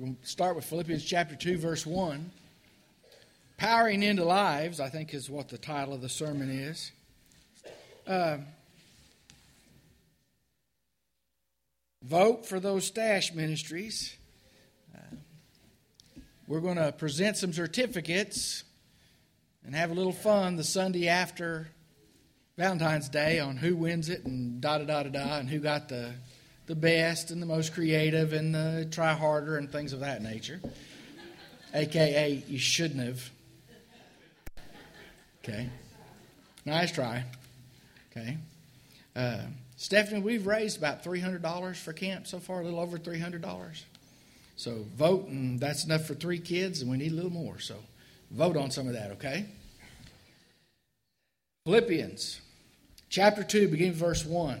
We'll start with Philippians chapter 2, verse 1. Powering into Lives, I think, is what the title of the sermon is. Uh, vote for those stash ministries. Uh, we're going to present some certificates and have a little fun the Sunday after Valentine's Day on who wins it and da da da da da and who got the the best and the most creative and the try harder and things of that nature. AKA, you shouldn't have. Okay. Nice try. Okay. Uh, Stephanie, we've raised about $300 for camp so far, a little over $300. So vote, and that's enough for three kids, and we need a little more. So vote on some of that, okay? Philippians chapter 2, beginning verse 1.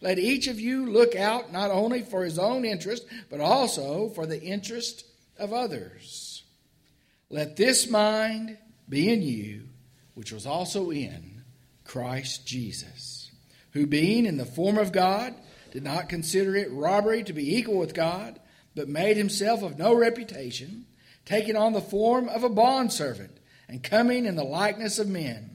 Let each of you look out not only for his own interest, but also for the interest of others. Let this mind be in you, which was also in Christ Jesus, who being in the form of God, did not consider it robbery to be equal with God, but made himself of no reputation, taking on the form of a bondservant, and coming in the likeness of men.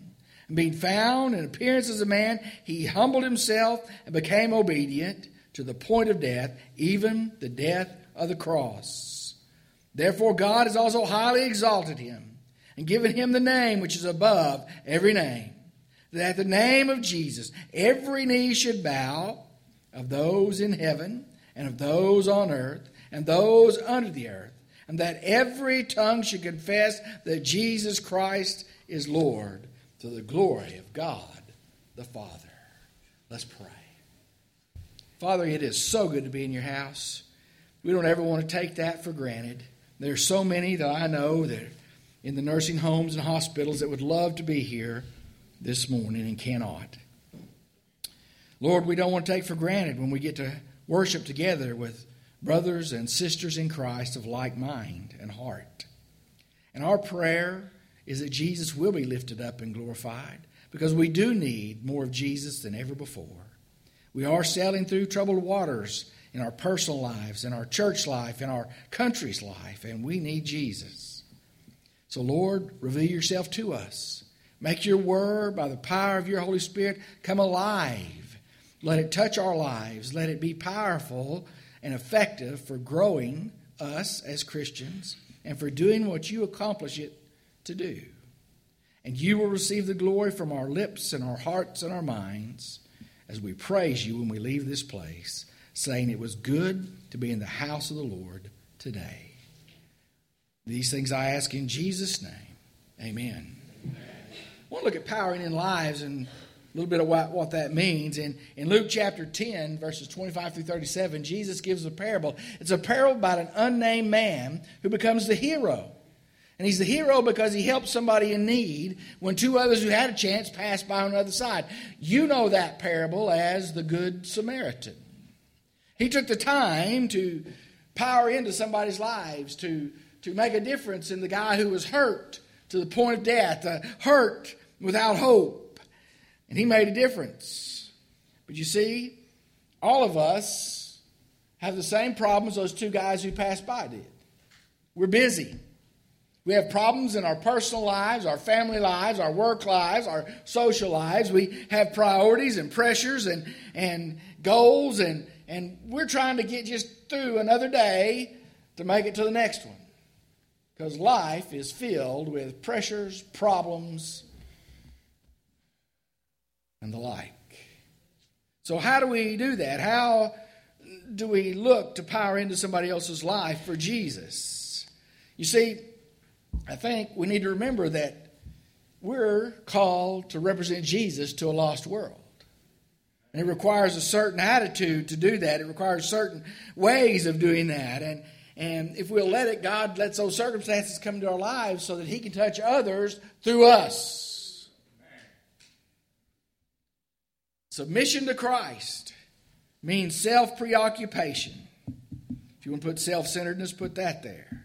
And being found in appearance as a man, he humbled himself and became obedient to the point of death, even the death of the cross. Therefore, God has also highly exalted him and given him the name which is above every name, that at the name of Jesus every knee should bow of those in heaven and of those on earth and those under the earth, and that every tongue should confess that Jesus Christ is Lord to the glory of God the Father. Let's pray. Father, it is so good to be in your house. We don't ever want to take that for granted. There are so many that I know that in the nursing homes and hospitals that would love to be here this morning and cannot. Lord, we don't want to take for granted when we get to worship together with brothers and sisters in Christ of like mind and heart. And our prayer is that Jesus will be lifted up and glorified because we do need more of Jesus than ever before. We are sailing through troubled waters in our personal lives, in our church life, in our country's life, and we need Jesus. So, Lord, reveal yourself to us. Make your word by the power of your Holy Spirit come alive. Let it touch our lives. Let it be powerful and effective for growing us as Christians and for doing what you accomplish it to do. And you will receive the glory from our lips and our hearts and our minds as we praise you when we leave this place, saying it was good to be in the house of the Lord today. These things I ask in Jesus' name. Amen. Amen. I want to look at powering in lives and a little bit of what, what that means. In, in Luke chapter 10, verses 25 through 37, Jesus gives a parable. It's a parable about an unnamed man who becomes the hero and he's the hero because he helped somebody in need when two others who had a chance passed by on the other side. You know that parable as the Good Samaritan. He took the time to power into somebody's lives, to, to make a difference in the guy who was hurt to the point of death, uh, hurt without hope. And he made a difference. But you see, all of us have the same problems those two guys who passed by did. We're busy. We have problems in our personal lives, our family lives, our work lives, our social lives. We have priorities and pressures and, and goals, and, and we're trying to get just through another day to make it to the next one. Because life is filled with pressures, problems, and the like. So, how do we do that? How do we look to power into somebody else's life for Jesus? You see, I think we need to remember that we're called to represent Jesus to a lost world. And it requires a certain attitude to do that. It requires certain ways of doing that. And, And if we'll let it, God lets those circumstances come into our lives so that He can touch others through us. Submission to Christ means self preoccupation. If you want to put self centeredness, put that there.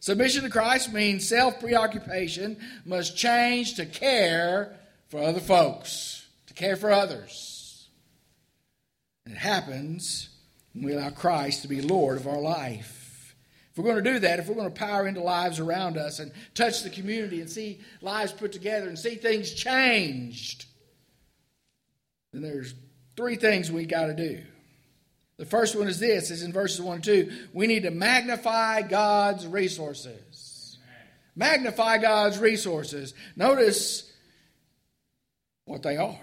Submission to Christ means self preoccupation must change to care for other folks, to care for others. And it happens when we allow Christ to be Lord of our life. If we're going to do that, if we're going to power into lives around us and touch the community and see lives put together and see things changed, then there's three things we got to do. The first one is this is in verses 1 and 2. We need to magnify God's resources. Magnify God's resources. Notice what they are.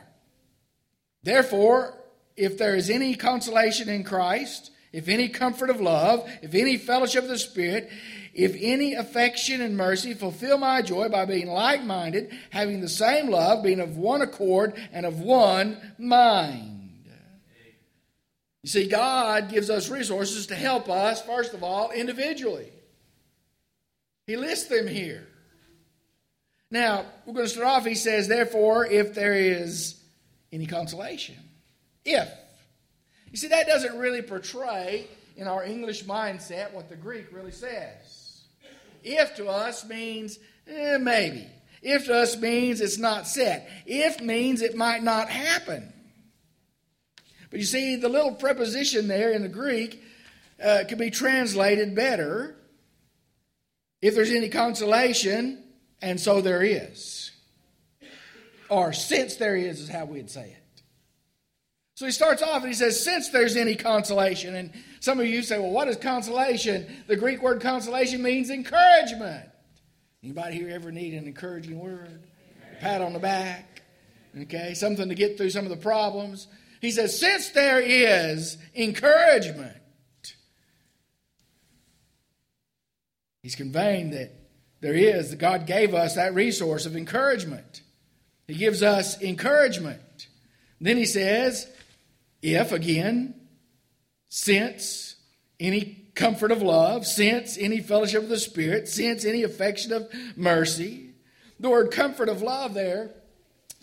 Therefore, if there is any consolation in Christ, if any comfort of love, if any fellowship of the Spirit, if any affection and mercy, fulfill my joy by being like minded, having the same love, being of one accord and of one mind. You see, God gives us resources to help us, first of all, individually. He lists them here. Now, we're going to start off. He says, therefore, if there is any consolation. If. You see, that doesn't really portray in our English mindset what the Greek really says. If to us means eh, maybe. If to us means it's not set. If means it might not happen. But you see, the little preposition there in the Greek uh, could be translated better if there's any consolation, and so there is. Or since there is, is how we'd say it. So he starts off and he says, since there's any consolation. And some of you say, well, what is consolation? The Greek word consolation means encouragement. Anybody here ever need an encouraging word? A pat on the back? Okay, something to get through some of the problems. He says, since there is encouragement, he's conveying that there is, that God gave us that resource of encouragement. He gives us encouragement. Then he says, if, again, since any comfort of love, since any fellowship of the Spirit, since any affection of mercy. The word comfort of love there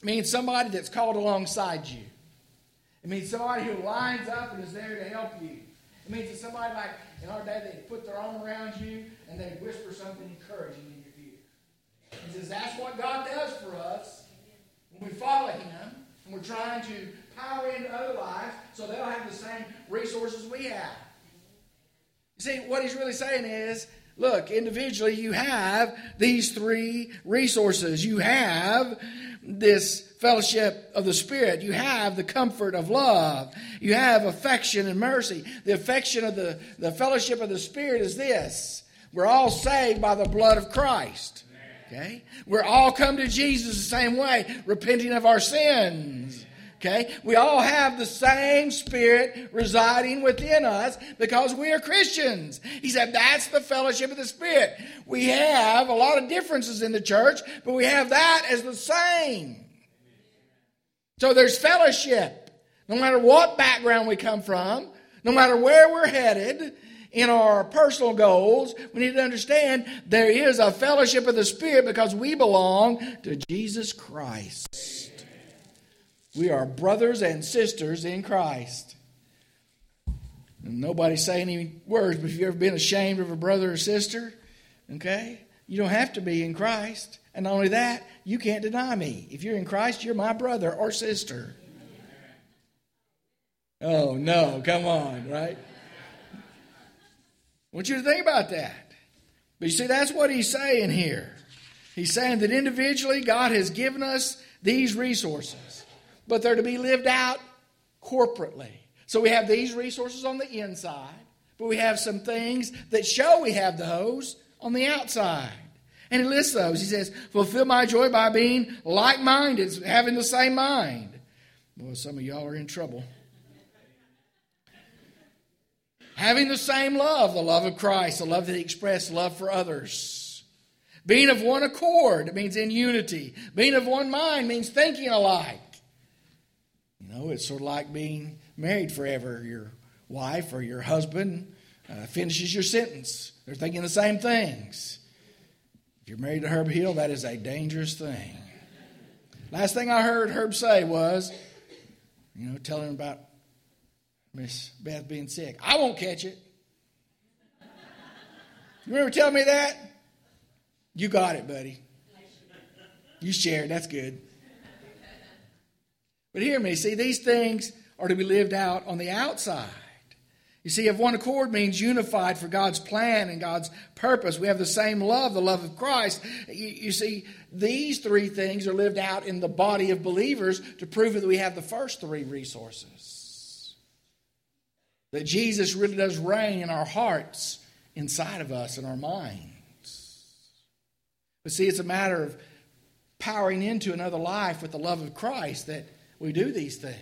means somebody that's called alongside you. It means somebody who lines up and is there to help you. It means that somebody like in our day, they put their arm around you and they whisper something encouraging in your ear. He says that's what God does for us when we follow Him and we're trying to power into other lives so they'll have the same resources we have. You see, what he's really saying is look, individually, you have these three resources. You have this fellowship of the Spirit. You have the comfort of love. You have affection and mercy. The affection of the, the fellowship of the Spirit is this we're all saved by the blood of Christ. Okay? We're all come to Jesus the same way, repenting of our sins. Okay? We all have the same spirit residing within us because we are Christians. He said that's the fellowship of the Spirit. We have a lot of differences in the church, but we have that as the same. So there's fellowship. No matter what background we come from, no matter where we're headed, in our personal goals, we need to understand there is a fellowship of the Spirit because we belong to Jesus Christ. We are brothers and sisters in Christ. And nobody say any words, but if you've ever been ashamed of a brother or sister, okay, you don't have to be in Christ. And not only that, you can't deny me. If you're in Christ, you're my brother or sister. Oh, no, come on, right? I want you to think about that. But you see, that's what he's saying here. He's saying that individually, God has given us these resources but they're to be lived out corporately. So we have these resources on the inside, but we have some things that show we have those on the outside. And he lists those. He says, Fulfill my joy by being like minded, having the same mind. Boy, some of y'all are in trouble. having the same love, the love of Christ, the love that he expressed, love for others. Being of one accord, it means in unity. Being of one mind means thinking alike. You know, it's sort of like being married forever. Your wife or your husband uh, finishes your sentence. They're thinking the same things. If you're married to Herb Hill, that is a dangerous thing. Last thing I heard Herb say was, you know, telling about Miss Beth being sick. I won't catch it. You remember telling me that? You got it, buddy. You shared. That's good. But hear me. See, these things are to be lived out on the outside. You see, if one accord means unified for God's plan and God's purpose, we have the same love, the love of Christ. You, you, see, these three things are lived out in the body of believers to prove that we have the first three resources. That Jesus really does reign in our hearts, inside of us, in our minds. But see, it's a matter of powering into another life with the love of Christ that we do these things,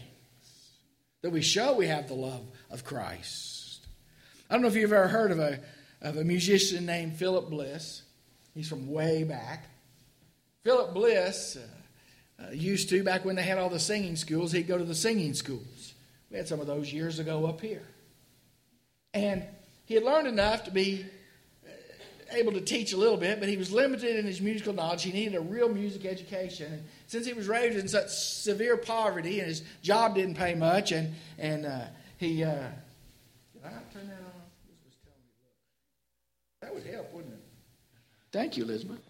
that we show we have the love of Christ. I don't know if you've ever heard of a, of a musician named Philip Bliss. He's from way back. Philip Bliss uh, uh, used to, back when they had all the singing schools, he'd go to the singing schools. We had some of those years ago up here. And he had learned enough to be uh, able to teach a little bit, but he was limited in his musical knowledge. He needed a real music education. And since he was raised in such severe poverty and his job didn't pay much, and, and uh, he. Uh, did I turn that on? That would help, wouldn't it? Thank you, Elizabeth.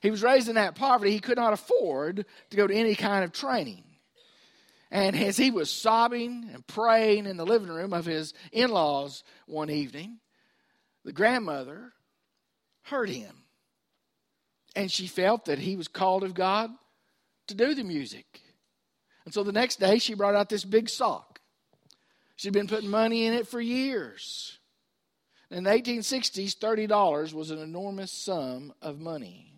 He was raised in that poverty. He could not afford to go to any kind of training. And as he was sobbing and praying in the living room of his in laws one evening, the grandmother heard him. And she felt that he was called of God to do the music. And so the next day, she brought out this big sock. She'd been putting money in it for years. In the 1860s, $30 was an enormous sum of money.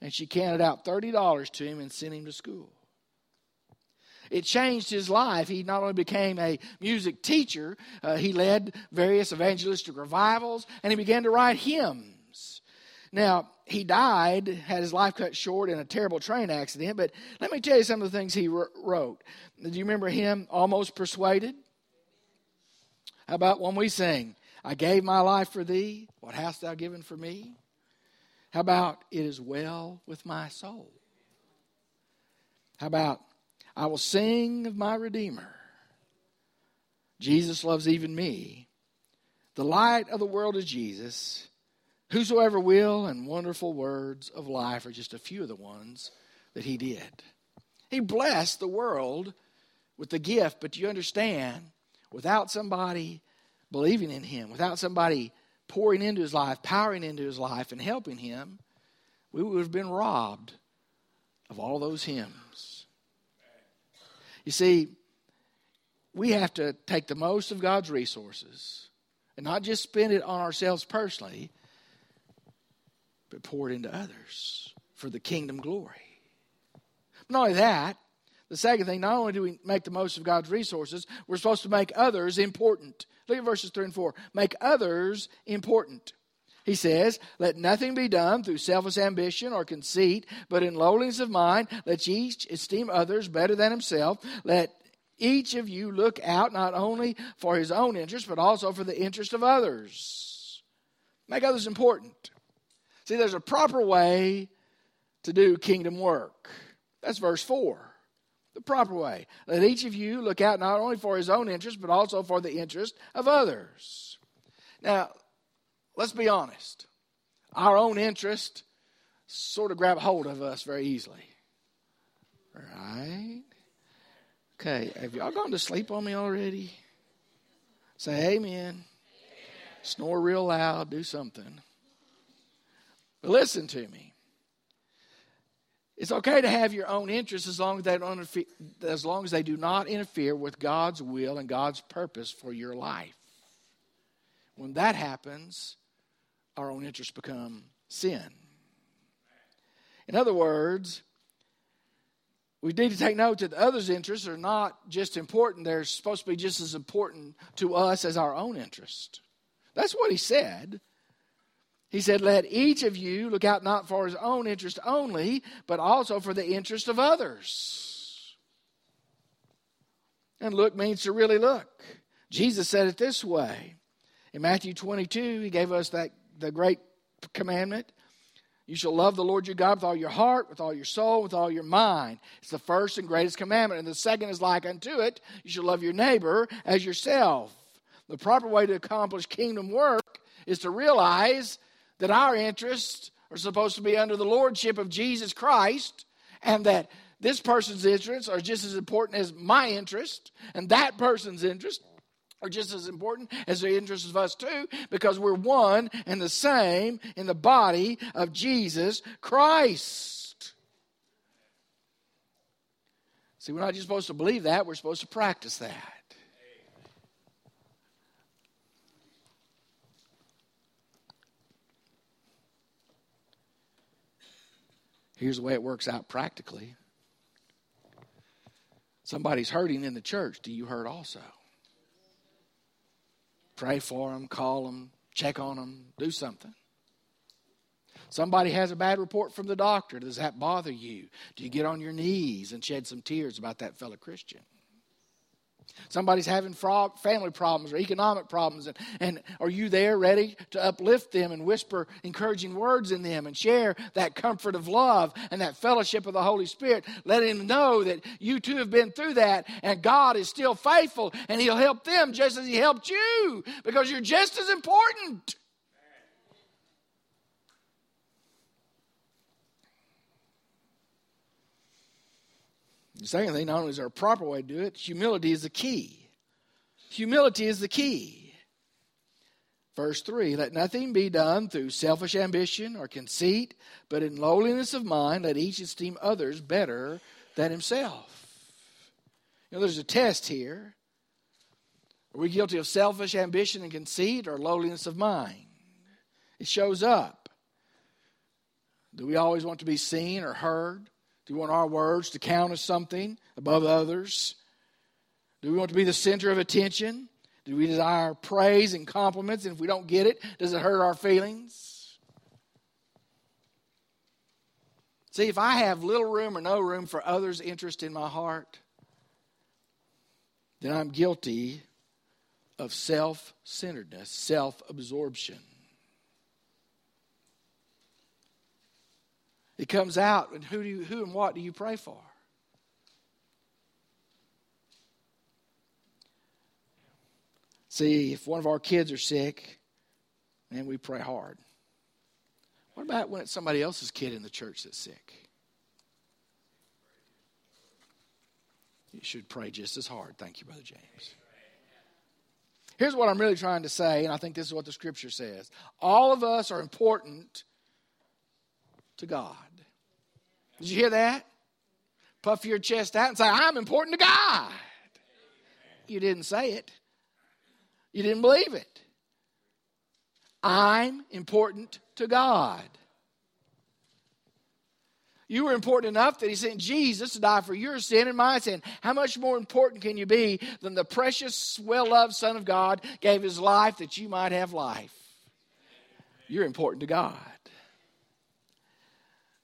And she counted out $30 to him and sent him to school. It changed his life. He not only became a music teacher, uh, he led various evangelistic revivals, and he began to write hymns. Now, he died, had his life cut short in a terrible train accident, but let me tell you some of the things he wrote. Do you remember him, Almost Persuaded? How about one we sing? I gave my life for thee. What hast thou given for me? How about it is well with my soul? How about I will sing of my Redeemer? Jesus loves even me. The light of the world is Jesus. Whosoever will and wonderful words of life are just a few of the ones that he did. He blessed the world with the gift, but you understand, without somebody believing in him, without somebody pouring into his life, powering into his life, and helping him, we would have been robbed of all those hymns. You see, we have to take the most of God's resources and not just spend it on ourselves personally, but pour it into others for the kingdom glory. Not only that, the second thing, not only do we make the most of God's resources, we're supposed to make others important. Look at verses 3 and 4. Make others important. He says, Let nothing be done through selfish ambition or conceit, but in lowliness of mind, let each esteem others better than himself. Let each of you look out not only for his own interest, but also for the interest of others. Make others important. See, there's a proper way to do kingdom work. That's verse 4 the proper way. Let each of you look out not only for his own interest, but also for the interest of others. Now, let's be honest. Our own interest sort of grab hold of us very easily. Right? Okay, have y'all gone to sleep on me already? Say amen. Snore real loud, do something. But listen to me. It's okay to have your own interests as long as they don't as long as they do not interfere with God's will and God's purpose for your life. When that happens, our own interests become sin. In other words, we need to take note that others' interests are not just important, they're supposed to be just as important to us as our own interest. That's what he said. He said, Let each of you look out not for his own interest only, but also for the interest of others. And look means to really look. Jesus said it this way In Matthew 22, he gave us that the great commandment. You shall love the Lord your God with all your heart, with all your soul, with all your mind. It's the first and greatest commandment. And the second is like unto it. You shall love your neighbor as yourself. The proper way to accomplish kingdom work is to realize that our interests are supposed to be under the lordship of Jesus Christ and that this person's interests are just as important as my interest and that person's interest are just as important as the interests of us too because we're one and the same in the body of Jesus Christ. See, we're not just supposed to believe that, we're supposed to practice that. Here's the way it works out practically. Somebody's hurting in the church. Do you hurt also? Pray for them, call them, check on them, do something. Somebody has a bad report from the doctor. Does that bother you? Do you get on your knees and shed some tears about that fellow Christian? Somebody's having family problems or economic problems, and, and are you there ready to uplift them and whisper encouraging words in them and share that comfort of love and that fellowship of the Holy Spirit? Let them know that you too have been through that, and God is still faithful, and He'll help them just as He helped you because you're just as important. The second thing, not only is there a proper way to do it, humility is the key. Humility is the key. Verse 3 Let nothing be done through selfish ambition or conceit, but in lowliness of mind, let each esteem others better than himself. You know, there's a test here. Are we guilty of selfish ambition and conceit or lowliness of mind? It shows up. Do we always want to be seen or heard? Do we want our words to count as something above others? Do we want to be the center of attention? Do we desire praise and compliments? And if we don't get it, does it hurt our feelings? See, if I have little room or no room for others' interest in my heart, then I'm guilty of self centeredness, self absorption. It comes out, and who, do you, who and what do you pray for? See, if one of our kids are sick, man, we pray hard. What about when it's somebody else's kid in the church that's sick? You should pray just as hard. Thank you, Brother James. Here's what I'm really trying to say, and I think this is what the scripture says. All of us are important to God. Did you hear that? Puff your chest out and say, I'm important to God. You didn't say it, you didn't believe it. I'm important to God. You were important enough that He sent Jesus to die for your sin and my sin. How much more important can you be than the precious, well loved Son of God gave His life that you might have life? You're important to God.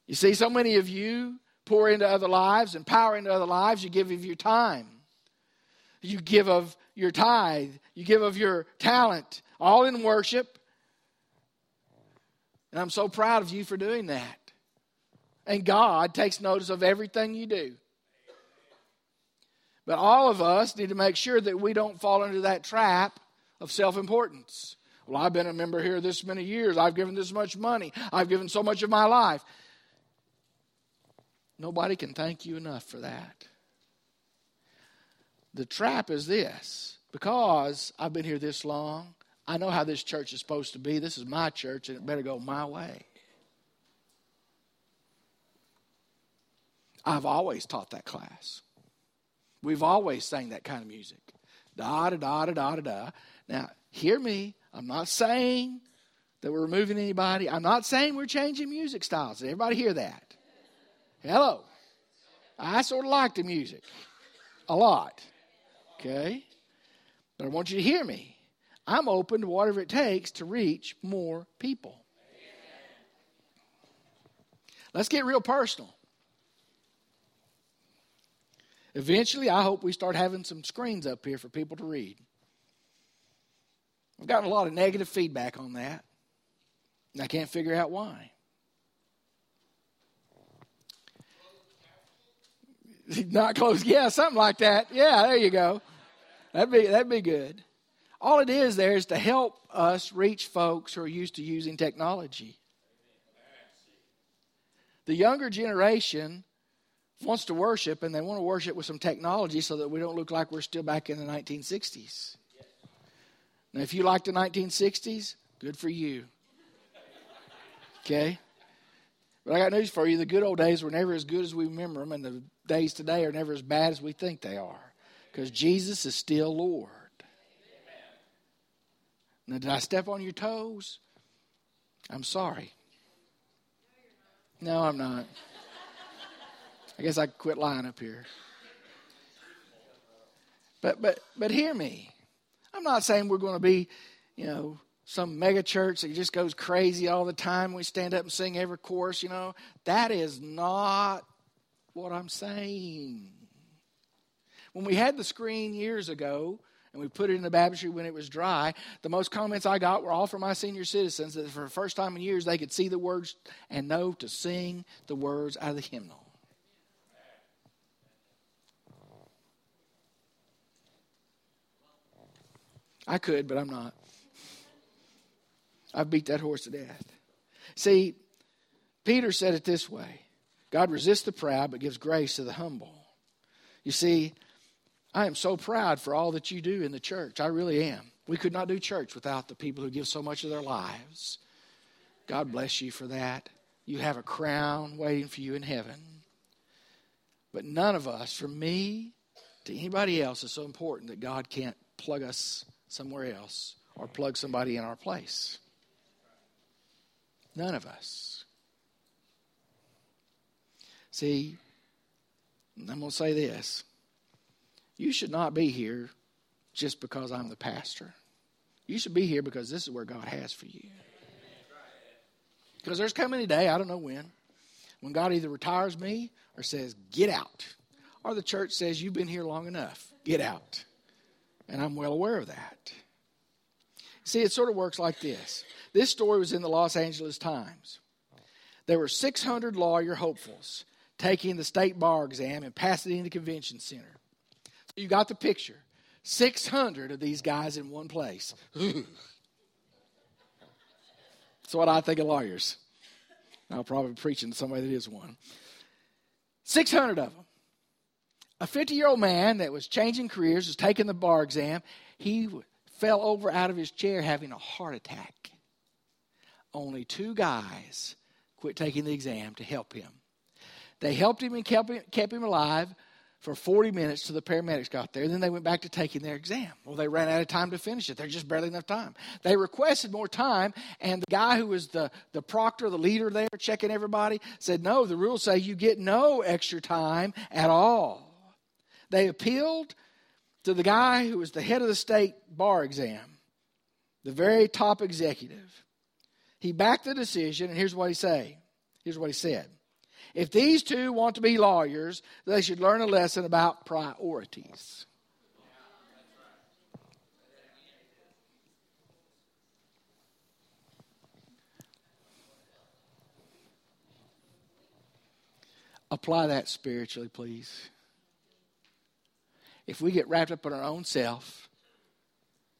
You see, so many of you pour into other lives and power into other lives. You give of your time, you give of your tithe, you give of your talent, all in worship. And I'm so proud of you for doing that. And God takes notice of everything you do. But all of us need to make sure that we don't fall into that trap of self importance. Well, I've been a member here this many years. I've given this much money. I've given so much of my life. Nobody can thank you enough for that. The trap is this because I've been here this long, I know how this church is supposed to be. This is my church, and it better go my way. I've always taught that class. We've always sang that kind of music. Da da da da da da. Now, hear me. I'm not saying that we're removing anybody. I'm not saying we're changing music styles. Did everybody hear that? Hello. I sort of like the music a lot. Okay? But I want you to hear me. I'm open to whatever it takes to reach more people. Let's get real personal. Eventually, I hope we start having some screens up here for people to read. I've gotten a lot of negative feedback on that, and I can't figure out why. Not close. Yeah, something like that. Yeah, there you go. That'd be that'd be good. All it is there is to help us reach folks who are used to using technology. The younger generation wants to worship, and they want to worship with some technology so that we don't look like we're still back in the 1960s. Now, if you like the 1960s, good for you. Okay? But I got news for you. The good old days were never as good as we remember them, and the days today are never as bad as we think they are. Because Jesus is still Lord. Now, did I step on your toes? I'm sorry. No, I'm not. I guess I quit lying up here. But but but hear me. I'm not saying we're going to be, you know, some mega church that just goes crazy all the time. We stand up and sing every chorus, you know. That is not what I'm saying. When we had the screen years ago, and we put it in the baptistry when it was dry. The most comments I got were all from my senior citizens that for the first time in years they could see the words and know to sing the words out of the hymnal. I could, but I'm not. I've beat that horse to death. See, Peter said it this way God resists the proud, but gives grace to the humble. You see, I am so proud for all that you do in the church. I really am. We could not do church without the people who give so much of their lives. God bless you for that. You have a crown waiting for you in heaven. But none of us, from me to anybody else, is so important that God can't plug us somewhere else or plug somebody in our place. None of us. See, I'm going to say this. You should not be here just because I'm the pastor. You should be here because this is where God has for you. Because there's coming a day, I don't know when, when God either retires me or says, get out. Or the church says, you've been here long enough, get out. And I'm well aware of that. See, it sort of works like this. This story was in the Los Angeles Times. There were 600 lawyer hopefuls taking the state bar exam and passing it in Pasadena Convention Center. So you got the picture. 600 of these guys in one place. That's what I think of lawyers. I'll probably be preaching to somebody that is one. 600 of them. A 50 year old man that was changing careers was taking the bar exam. He fell over out of his chair having a heart attack. Only two guys quit taking the exam to help him. They helped him and kept him, kept him alive for 40 minutes till the paramedics got there. Then they went back to taking their exam. Well, they ran out of time to finish it. There's just barely enough time. They requested more time, and the guy who was the, the proctor, the leader there, checking everybody, said, No, the rules say you get no extra time at all. They appealed to the guy who was the head of the state bar exam, the very top executive. He backed the decision, and here's what he say. Here's what he said. If these two want to be lawyers, they should learn a lesson about priorities. Apply that spiritually, please. If we get wrapped up in our own self,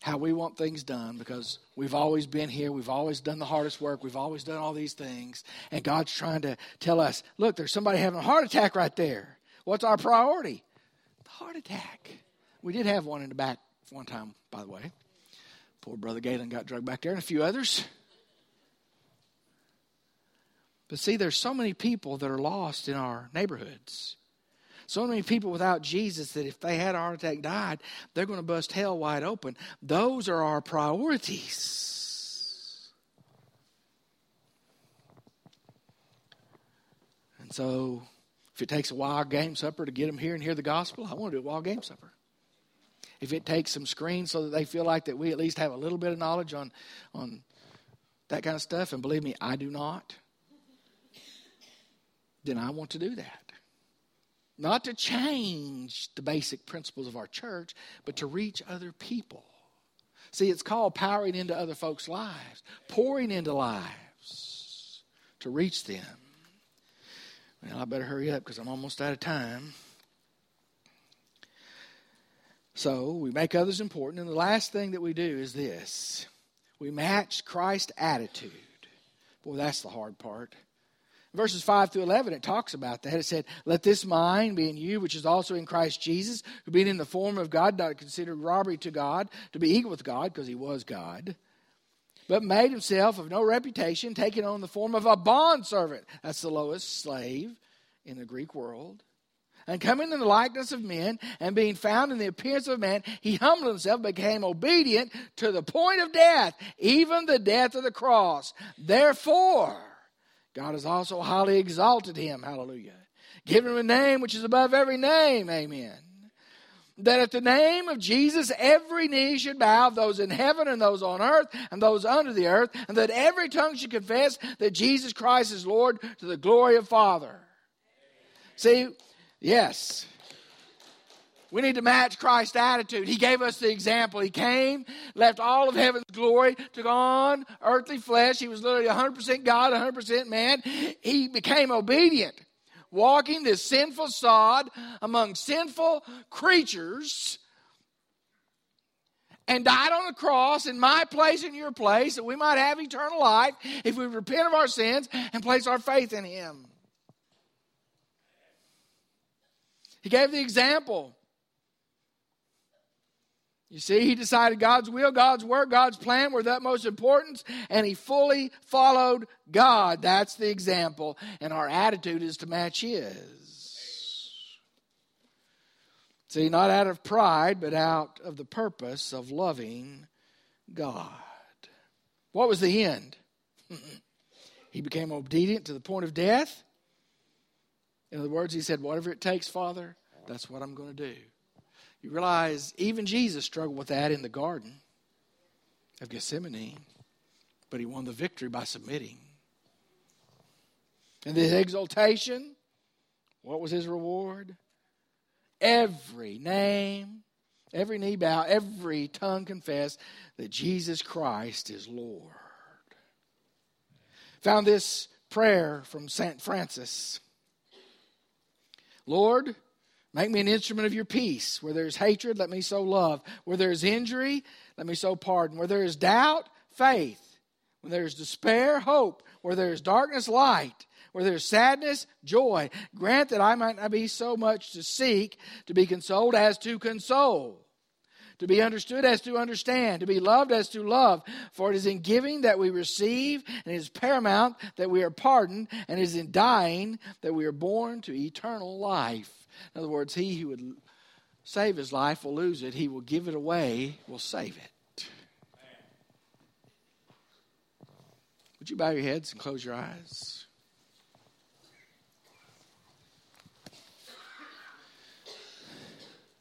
how we want things done because we've always been here. We've always done the hardest work. We've always done all these things. And God's trying to tell us look, there's somebody having a heart attack right there. What's our priority? The heart attack. We did have one in the back one time, by the way. Poor brother Galen got drugged back there and a few others. But see, there's so many people that are lost in our neighborhoods. So many people without Jesus that if they had a heart attack, died, they're going to bust hell wide open. Those are our priorities. And so, if it takes a wild game supper to get them here and hear the gospel, I want to do a wild game supper. If it takes some screens so that they feel like that we at least have a little bit of knowledge on, on that kind of stuff, and believe me, I do not, then I want to do that. Not to change the basic principles of our church, but to reach other people. See, it's called powering into other folks' lives, pouring into lives to reach them. Well, I better hurry up because I'm almost out of time. So we make others important. And the last thing that we do is this we match Christ's attitude. Boy, that's the hard part. Verses 5 through 11, it talks about that. It said, Let this mind be in you, which is also in Christ Jesus, who being in the form of God, not considered robbery to God, to be equal with God, because he was God, but made himself of no reputation, taking on the form of a bondservant. That's the lowest slave in the Greek world. And coming in the likeness of men, and being found in the appearance of man, he humbled himself, became obedient to the point of death, even the death of the cross. Therefore, God has also highly exalted him. Hallelujah. Given him a name which is above every name. Amen. That at the name of Jesus every knee should bow, those in heaven and those on earth and those under the earth, and that every tongue should confess that Jesus Christ is Lord to the glory of Father. See, yes. We need to match Christ's attitude. He gave us the example. He came, left all of heaven's glory, took on earthly flesh. He was literally 100% God, 100% man. He became obedient, walking this sinful sod among sinful creatures and died on the cross in my place and your place that we might have eternal life if we repent of our sins and place our faith in Him. He gave the example. You see, he decided God's will, God's work, God's plan were the utmost importance, and he fully followed God. That's the example, and our attitude is to match his. See, not out of pride, but out of the purpose of loving God. What was the end? he became obedient to the point of death. In other words, he said, Whatever it takes, Father, that's what I'm going to do. You realize even Jesus struggled with that in the Garden of Gethsemane, but he won the victory by submitting. And the exaltation, what was his reward? Every name, every knee bow, every tongue confess that Jesus Christ is Lord. Found this prayer from St. Francis Lord, Make me an instrument of your peace. Where there's hatred, let me sow love. Where there's injury, let me sow pardon. Where there is doubt, faith. When there's despair, hope. Where there's darkness, light. Where there's sadness, joy. Grant that I might not be so much to seek to be consoled as to console. To be understood as to understand, to be loved as to love. For it is in giving that we receive, and it is paramount that we are pardoned, and it is in dying that we are born to eternal life. In other words, he who would save his life will lose it, he will give it away, will save it. Would you bow your heads and close your eyes?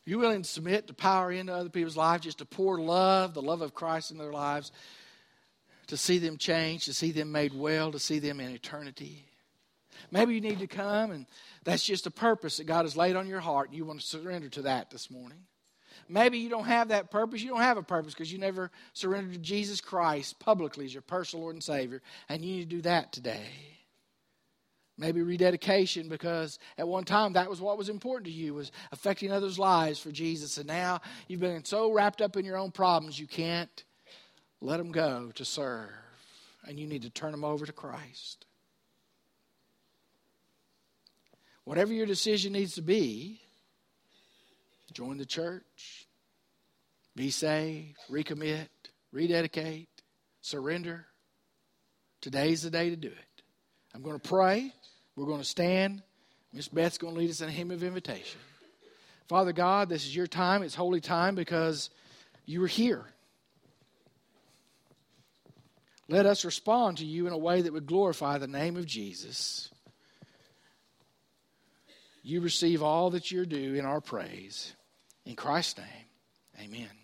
Are you willing to submit to power into other people's lives, just to pour love, the love of Christ in their lives, to see them change, to see them made well, to see them in eternity? Maybe you need to come and that's just a purpose that God has laid on your heart. And you want to surrender to that this morning. Maybe you don't have that purpose. You don't have a purpose because you never surrendered to Jesus Christ publicly as your personal Lord and Savior. And you need to do that today. Maybe rededication because at one time that was what was important to you was affecting others' lives for Jesus. And now you've been so wrapped up in your own problems you can't let them go to serve. And you need to turn them over to Christ. Whatever your decision needs to be, join the church, be saved, recommit, rededicate, surrender. Today's the day to do it. I'm going to pray. We're going to stand. Miss Beth's going to lead us in a hymn of invitation. Father God, this is your time. It's holy time because you are here. Let us respond to you in a way that would glorify the name of Jesus you receive all that you're due in our praise. In Christ's name, amen.